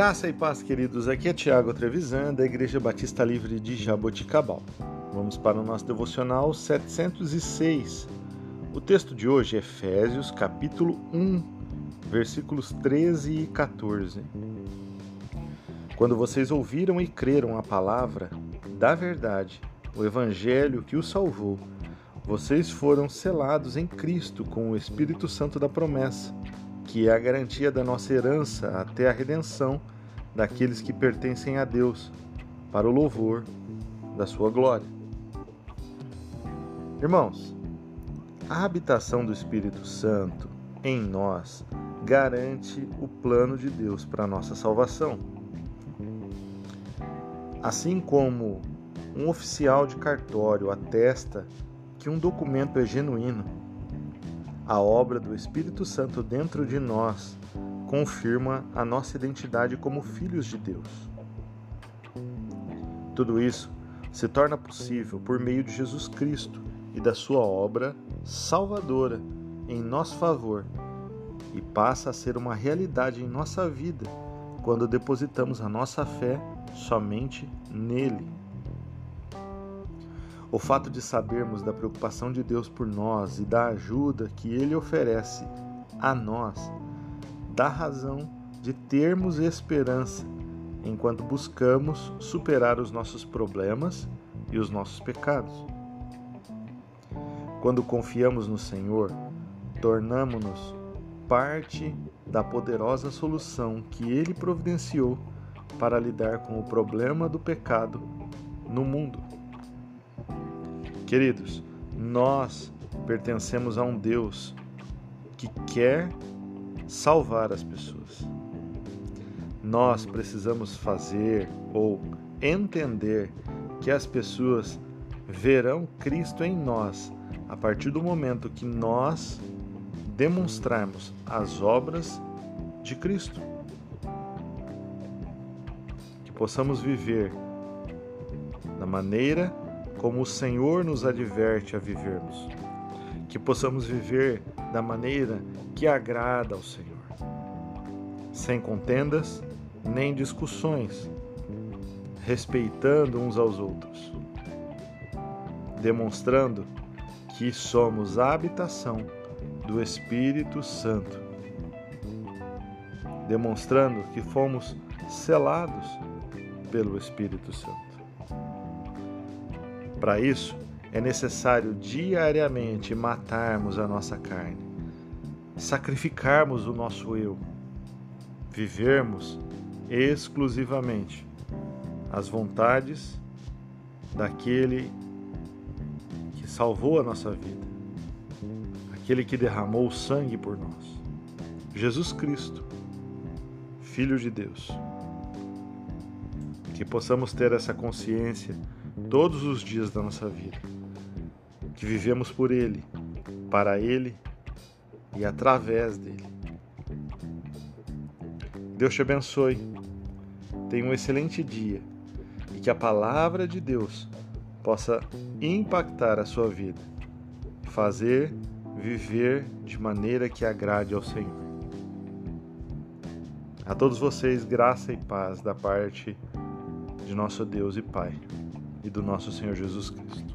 Graça e paz, queridos. Aqui é Tiago Trevisan, da Igreja Batista Livre de Jaboticabal. Vamos para o nosso devocional 706. O texto de hoje é Efésios, capítulo 1, versículos 13 e 14. Quando vocês ouviram e creram a palavra da verdade, o evangelho que o salvou, vocês foram selados em Cristo com o Espírito Santo da promessa que é a garantia da nossa herança até a redenção daqueles que pertencem a Deus, para o louvor da sua glória. Irmãos, a habitação do Espírito Santo em nós garante o plano de Deus para a nossa salvação. Assim como um oficial de cartório atesta que um documento é genuíno, a obra do Espírito Santo dentro de nós confirma a nossa identidade como filhos de Deus. Tudo isso se torna possível por meio de Jesus Cristo e da sua obra salvadora em nosso favor e passa a ser uma realidade em nossa vida quando depositamos a nossa fé somente nele. O fato de sabermos da preocupação de Deus por nós e da ajuda que Ele oferece a nós dá razão de termos esperança enquanto buscamos superar os nossos problemas e os nossos pecados. Quando confiamos no Senhor, tornamos-nos parte da poderosa solução que Ele providenciou para lidar com o problema do pecado no mundo. Queridos, nós pertencemos a um Deus que quer salvar as pessoas. Nós precisamos fazer ou entender que as pessoas verão Cristo em nós a partir do momento que nós demonstrarmos as obras de Cristo. Que possamos viver da maneira como o Senhor nos adverte a vivermos, que possamos viver da maneira que agrada ao Senhor, sem contendas nem discussões, respeitando uns aos outros, demonstrando que somos a habitação do Espírito Santo, demonstrando que fomos selados pelo Espírito Santo. Para isso, é necessário diariamente matarmos a nossa carne, sacrificarmos o nosso eu, vivermos exclusivamente as vontades daquele que salvou a nossa vida, aquele que derramou o sangue por nós, Jesus Cristo, Filho de Deus. Que possamos ter essa consciência todos os dias da nossa vida, que vivemos por Ele, para Ele e através dele. Deus te abençoe. Tenha um excelente dia e que a palavra de Deus possa impactar a sua vida, fazer viver de maneira que agrade ao Senhor. A todos vocês, graça e paz da parte de nosso Deus e Pai e do nosso Senhor Jesus Cristo.